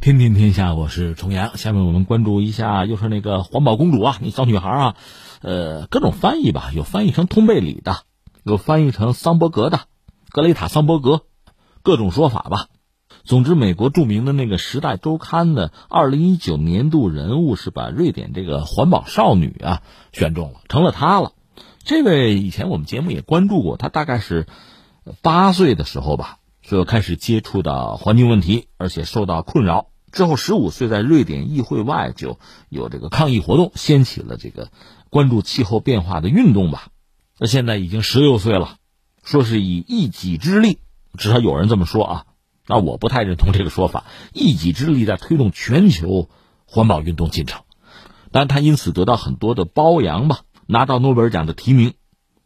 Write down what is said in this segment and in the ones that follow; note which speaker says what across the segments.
Speaker 1: 天天天下，我是重阳。下面我们关注一下，又是那个环保公主啊，那小女孩啊，呃，各种翻译吧，有翻译成通贝里的，有翻译成桑伯格的，格雷塔桑伯格，各种说法吧。总之，美国著名的那个《时代周刊》的二零一九年度人物是把瑞典这个环保少女啊选中了，成了她了。这位以前我们节目也关注过，她大概是八岁的时候吧。就开始接触到环境问题，而且受到困扰。之后，十五岁在瑞典议会外就有这个抗议活动，掀起了这个关注气候变化的运动吧。那现在已经十六岁了，说是以一己之力，至少有人这么说啊。那我不太认同这个说法，一己之力在推动全球环保运动进程。但他因此得到很多的褒扬吧，拿到诺贝尔奖的提名。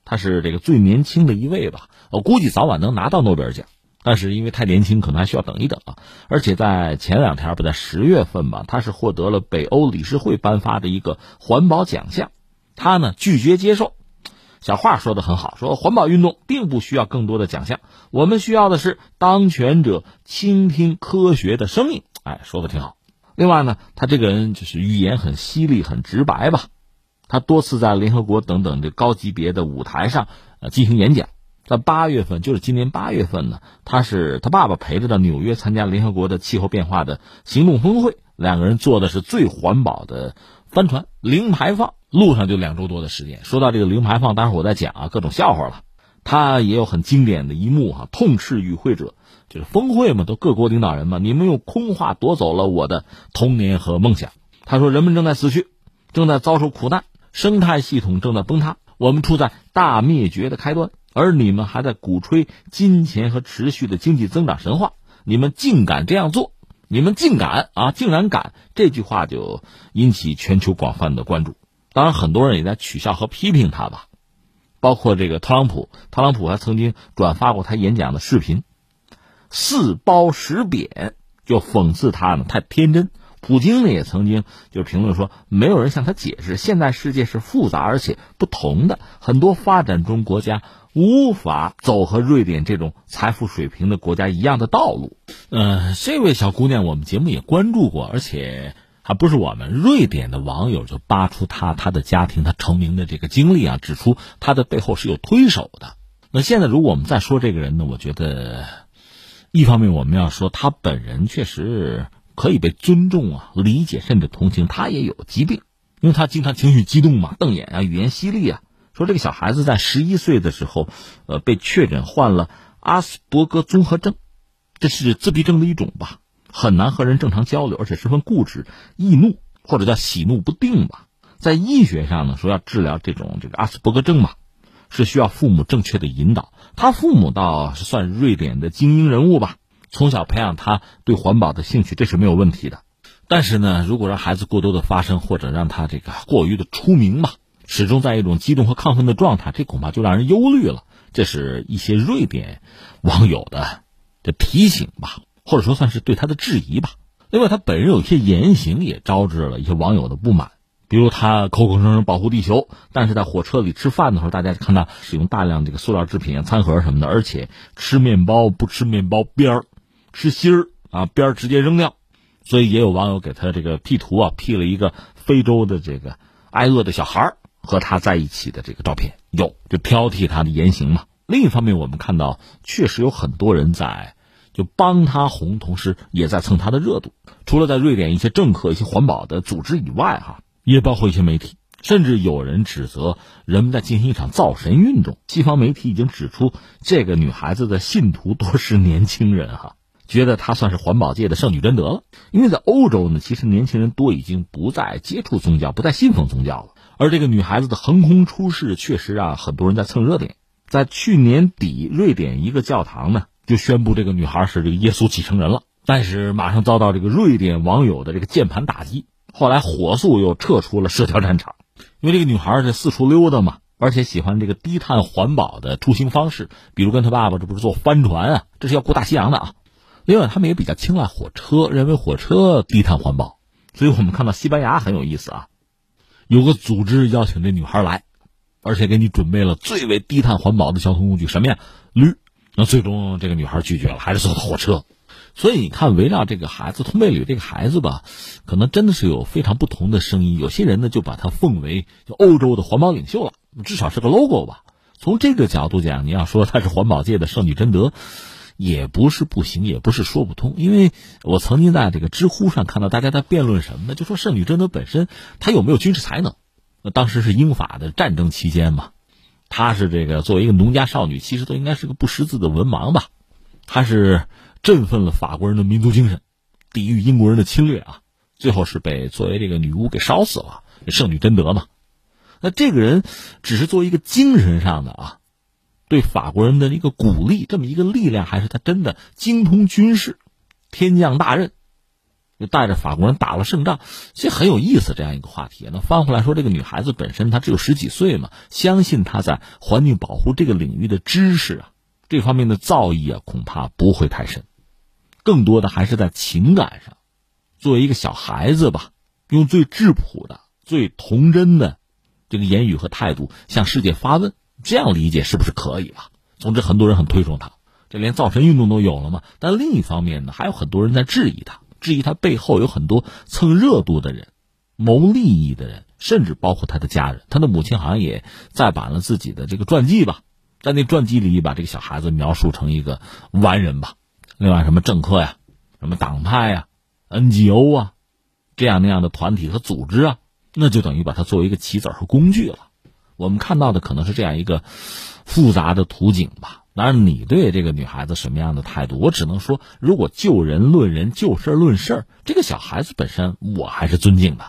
Speaker 1: 他是这个最年轻的一位吧，我估计早晚能拿到诺贝尔奖。但是因为太年轻，可能还需要等一等啊。而且在前两天不在十月份吧，他是获得了北欧理事会颁发的一个环保奖项，他呢拒绝接受。小话说的很好，说环保运动并不需要更多的奖项，我们需要的是当权者倾听科学的声音。哎，说的挺好。另外呢，他这个人就是语言很犀利、很直白吧。他多次在联合国等等这高级别的舞台上呃进行演讲。在八月份，就是今年八月份呢，他是他爸爸陪着到纽约参加联合国的气候变化的行动峰会，两个人坐的是最环保的帆船，零排放，路上就两周多的时间。说到这个零排放，待会儿我再讲啊，各种笑话了。他也有很经典的一幕哈，痛斥与会者，就是峰会嘛，都各国领导人嘛，你们用空话夺走了我的童年和梦想。他说，人们正在死去，正在遭受苦难，生态系统正在崩塌，我们处在大灭绝的开端。而你们还在鼓吹金钱和持续的经济增长神话，你们竟敢这样做！你们竟敢啊，竟然敢！这句话就引起全球广泛的关注。当然，很多人也在取笑和批评他吧，包括这个特朗普。特朗普还曾经转发过他演讲的视频，四褒十贬，就讽刺他呢太天真。普京呢也曾经就评论说，没有人向他解释，现在世界是复杂而且不同的，很多发展中国家。无法走和瑞典这种财富水平的国家一样的道路。呃，这位小姑娘，我们节目也关注过，而且还不是我们瑞典的网友就扒出她她的家庭她成名的这个经历啊，指出她的背后是有推手的。那现在如果我们再说这个人呢，我觉得一方面我们要说她本人确实可以被尊重啊、理解甚至同情，他也有疾病，因为他经常情绪激动嘛，瞪眼啊，语言犀利啊。说这个小孩子在十一岁的时候，呃，被确诊患了阿斯伯格综合症，这是自闭症的一种吧，很难和人正常交流，而且十分固执、易怒或者叫喜怒不定吧。在医学上呢，说要治疗这种这个阿斯伯格症嘛，是需要父母正确的引导。他父母倒是算瑞典的精英人物吧，从小培养他对环保的兴趣，这是没有问题的。但是呢，如果让孩子过多的发声，或者让他这个过于的出名吧。始终在一种激动和亢奋的状态，这恐怕就让人忧虑了。这是一些瑞典网友的这提醒吧，或者说算是对他的质疑吧。另外，他本人有一些言行也招致了一些网友的不满，比如他口口声声保护地球，但是在火车里吃饭的时候，大家看到使用大量这个塑料制品、餐盒什么的，而且吃面包不吃面包边儿，吃芯儿啊边儿直接扔掉。所以也有网友给他这个 P 图啊，P 了一个非洲的这个挨饿的小孩儿。和他在一起的这个照片有，就挑剔他的言行嘛。另一方面，我们看到确实有很多人在就帮他红，同时也在蹭他的热度。除了在瑞典一些政客、一些环保的组织以外，哈，也包括一些媒体，甚至有人指责人们在进行一场造神运动。西方媒体已经指出，这个女孩子的信徒多是年轻人，哈，觉得她算是环保界的圣女贞德了。因为在欧洲呢，其实年轻人多已经不再接触宗教，不再信奉宗教了。而这个女孩子的横空出世，确实让很多人在蹭热点。在去年底，瑞典一个教堂呢就宣布这个女孩是这个耶稣继承人了，但是马上遭到这个瑞典网友的这个键盘打击，后来火速又撤出了社交战场。因为这个女孩是四处溜达嘛，而且喜欢这个低碳环保的出行方式，比如跟她爸爸这不是坐帆船啊，这是要过大西洋的啊。另外，他们也比较青睐火车，认为火车低碳环保。所以我们看到西班牙很有意思啊。有个组织邀请这女孩来，而且给你准备了最为低碳环保的交通工具，什么呀？驴。那最终这个女孩拒绝了，还是坐的火车。所以你看，围绕这个孩子通贝吕这个孩子吧，可能真的是有非常不同的声音。有些人呢就把他奉为欧洲的环保领袖了，至少是个 logo 吧。从这个角度讲，你要说他是环保界的圣女贞德，也不是不行，也不是说不通。因为我曾经在这个知乎上看到大家在辩论什么呢？就说圣女贞德本身她有没有军事才能？那当时是英法的战争期间嘛，她是这个作为一个农家少女，其实都应该是个不识字的文盲吧。她是振奋了法国人的民族精神，抵御英国人的侵略啊。最后是被作为这个女巫给烧死了，圣女贞德嘛。那这个人只是作为一个精神上的啊，对法国人的一个鼓励，这么一个力量，还是他真的精通军事，天降大任，就带着法国人打了胜仗，其实很有意思这样一个话题。那翻回来说，这个女孩子本身她只有十几岁嘛，相信她在环境保护这个领域的知识啊，这方面的造诣啊，恐怕不会太深，更多的还是在情感上，作为一个小孩子吧，用最质朴的、最童真的。这个言语和态度向世界发问，这样理解是不是可以啊？总之，很多人很推崇他，这连造神运动都有了嘛。但另一方面呢，还有很多人在质疑他，质疑他背后有很多蹭热度的人、谋利益的人，甚至包括他的家人。他的母亲好像也再版了自己的这个传记吧，在那传记里把这个小孩子描述成一个完人吧。另外，什么政客呀、什么党派呀、NGO 啊，这样那样的团体和组织啊。那就等于把它作为一个棋子和工具了。我们看到的可能是这样一个复杂的图景吧。当然，你对这个女孩子什么样的态度，我只能说，如果就人论人，就事论事，这个小孩子本身我还是尊敬的。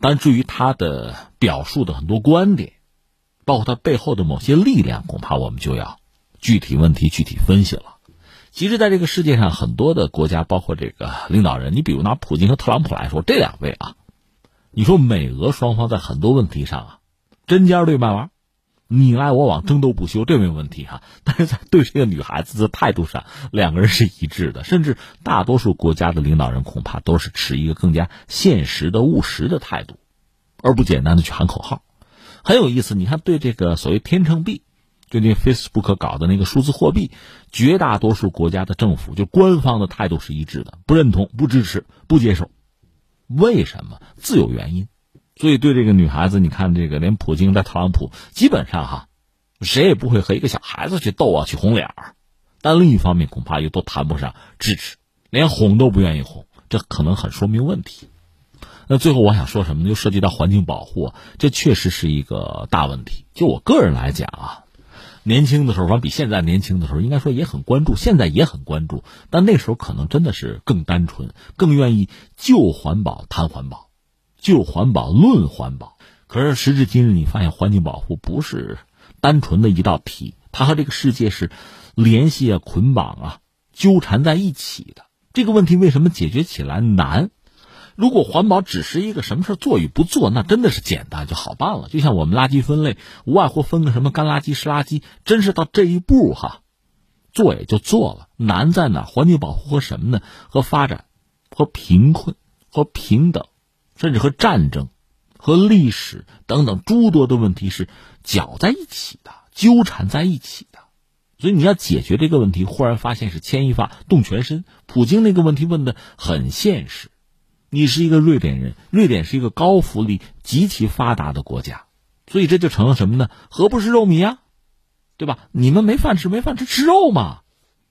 Speaker 1: 但至于她的表述的很多观点，包括她背后的某些力量，恐怕我们就要具体问题具体分析了。其实，在这个世界上，很多的国家，包括这个领导人，你比如拿普京和特朗普来说，这两位啊。你说美俄双方在很多问题上啊，针尖对麦芒，你来我往，争斗不休，这没有问题哈。但是在对这个女孩子的态度上，两个人是一致的，甚至大多数国家的领导人恐怕都是持一个更加现实的、务实的态度，而不简单的去喊口号。很有意思，你看对这个所谓天秤币，就那 Facebook 搞的那个数字货币，绝大多数国家的政府就官方的态度是一致的，不认同、不支持、不接受。为什么？自有原因，所以对这个女孩子，你看这个连普京带特朗普，基本上哈，谁也不会和一个小孩子去斗啊，去红脸儿。但另一方面，恐怕又都谈不上支持，连哄都不愿意哄，这可能很说明问题。那最后我想说什么呢？就涉及到环境保护，这确实是一个大问题。就我个人来讲啊。年轻的时候，反正比现在年轻的时候，应该说也很关注，现在也很关注。但那时候可能真的是更单纯，更愿意就环保谈环保，就环保论环保。可是时至今日，你发现环境保护不是单纯的一道题，它和这个世界是联系啊、捆绑啊、纠缠在一起的。这个问题为什么解决起来难？如果环保只是一个什么事做与不做，那真的是简单就好办了。就像我们垃圾分类，无外乎分个什么干垃圾、湿垃圾，真是到这一步哈，做也就做了。难在哪？环境保护和什么呢？和发展、和贫困、和平等，甚至和战争、和历史等等诸多的问题是搅在一起的、纠缠在一起的。所以你要解决这个问题，忽然发现是牵一发动全身。普京那个问题问的很现实。你是一个瑞典人，瑞典是一个高福利、极其发达的国家，所以这就成了什么呢？何不食肉糜啊？对吧？你们没饭吃，没饭吃，吃肉嘛。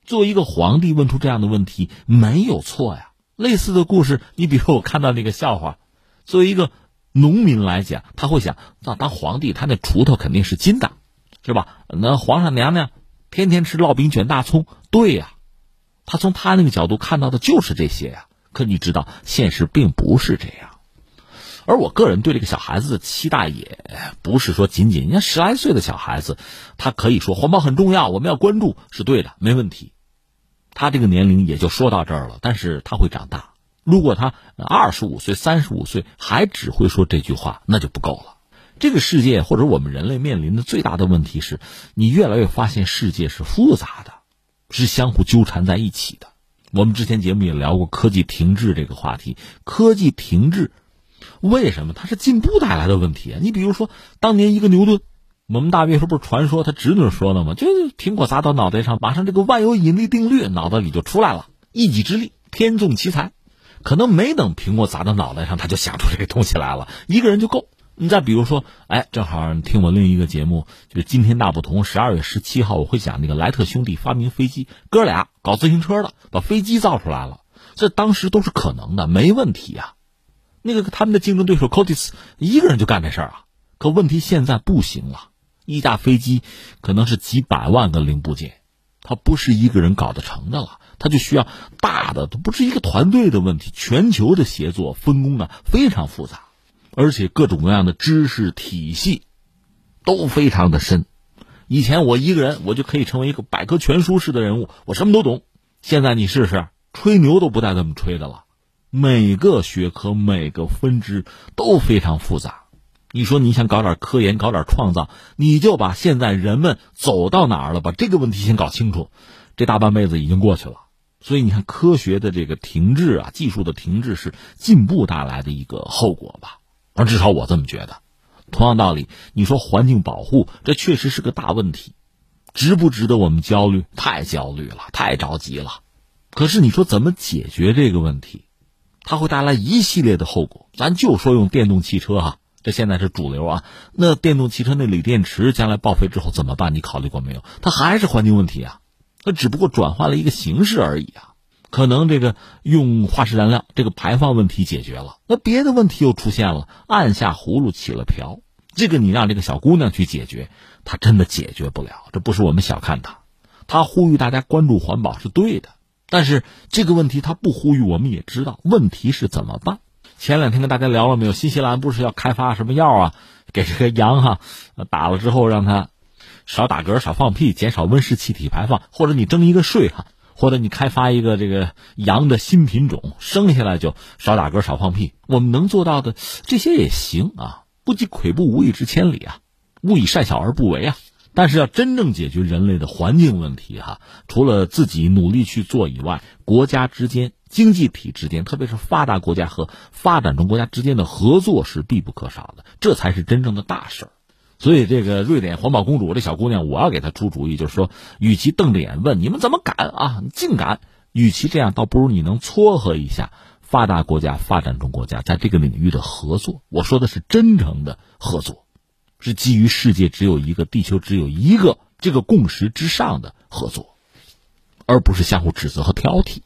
Speaker 1: 作为一个皇帝问出这样的问题没有错呀。类似的故事，你比如我看到那个笑话，作为一个农民来讲，他会想：那当皇帝，他那锄头肯定是金的，是吧？那皇上娘娘天天吃烙饼卷大葱，对呀。他从他那个角度看到的就是这些呀。可你知道，现实并不是这样。而我个人对这个小孩子的期待，也不是说仅仅，人家十来岁的小孩子，他可以说环保很重要，我们要关注，是对的，没问题。他这个年龄也就说到这儿了，但是他会长大。如果他二十五岁、三十五岁还只会说这句话，那就不够了。这个世界或者我们人类面临的最大的问题是，你越来越发现世界是复杂的，是相互纠缠在一起的。我们之前节目也聊过科技停滞这个话题。科技停滞，为什么？它是进步带来的问题啊！你比如说，当年一个牛顿，我们大别说不是传说他侄女说的吗？就苹果砸到脑袋上，马上这个万有引力定律脑袋里就出来了，一己之力天纵奇才，可能没等苹果砸到脑袋上，他就想出这个东西来了，一个人就够。你再比如说，哎，正好你听我另一个节目，就是今天大不同，十二月十七号我会讲那个莱特兄弟发明飞机，哥俩搞自行车的，把飞机造出来了，这当时都是可能的，没问题呀。那个他们的竞争对手 Cotis 一个人就干这事儿啊，可问题现在不行了，一架飞机可能是几百万个零部件，它不是一个人搞得成的了，它就需要大的，都不是一个团队的问题，全球的协作分工啊非常复杂。而且各种各样的知识体系都非常的深。以前我一个人，我就可以成为一个百科全书式的人物，我什么都懂。现在你试试，吹牛都不带这么吹的了。每个学科、每个分支都非常复杂。你说你想搞点科研、搞点创造，你就把现在人们走到哪儿了，把这个问题先搞清楚，这大半辈子已经过去了。所以你看，科学的这个停滞啊，技术的停滞是进步带来的一个后果吧。而至少我这么觉得，同样道理，你说环境保护，这确实是个大问题，值不值得我们焦虑？太焦虑了，太着急了。可是你说怎么解决这个问题？它会带来一系列的后果。咱就说用电动汽车哈，这现在是主流啊。那电动汽车那锂电池将来报废之后怎么办？你考虑过没有？它还是环境问题啊，它只不过转换了一个形式而已啊。可能这个用化石燃料，这个排放问题解决了，那别的问题又出现了，按下葫芦起了瓢。这个你让这个小姑娘去解决，她真的解决不了。这不是我们小看她，她呼吁大家关注环保是对的，但是这个问题她不呼吁，我们也知道问题是怎么办。前两天跟大家聊了没有？新西兰不是要开发什么药啊？给这个羊哈打了之后，让它少打嗝、少放屁，减少温室气体排放，或者你征一个税哈。或者你开发一个这个羊的新品种，生下来就少打嗝、少放屁，我们能做到的这些也行啊，不积跬步无以至千里啊，勿以善小而不为啊。但是要真正解决人类的环境问题哈，除了自己努力去做以外，国家之间、经济体之间，特别是发达国家和发展中国家之间的合作是必不可少的，这才是真正的大事儿。所以，这个瑞典环保公主这小姑娘，我要给她出主意，就是说，与其瞪着眼问你们怎么敢啊，你竟敢，与其这样，倒不如你能撮合一下发达国家、发展中国家在这个领域的合作。我说的是真诚的合作，是基于世界只有一个、地球只有一个这个共识之上的合作，而不是相互指责和挑剔。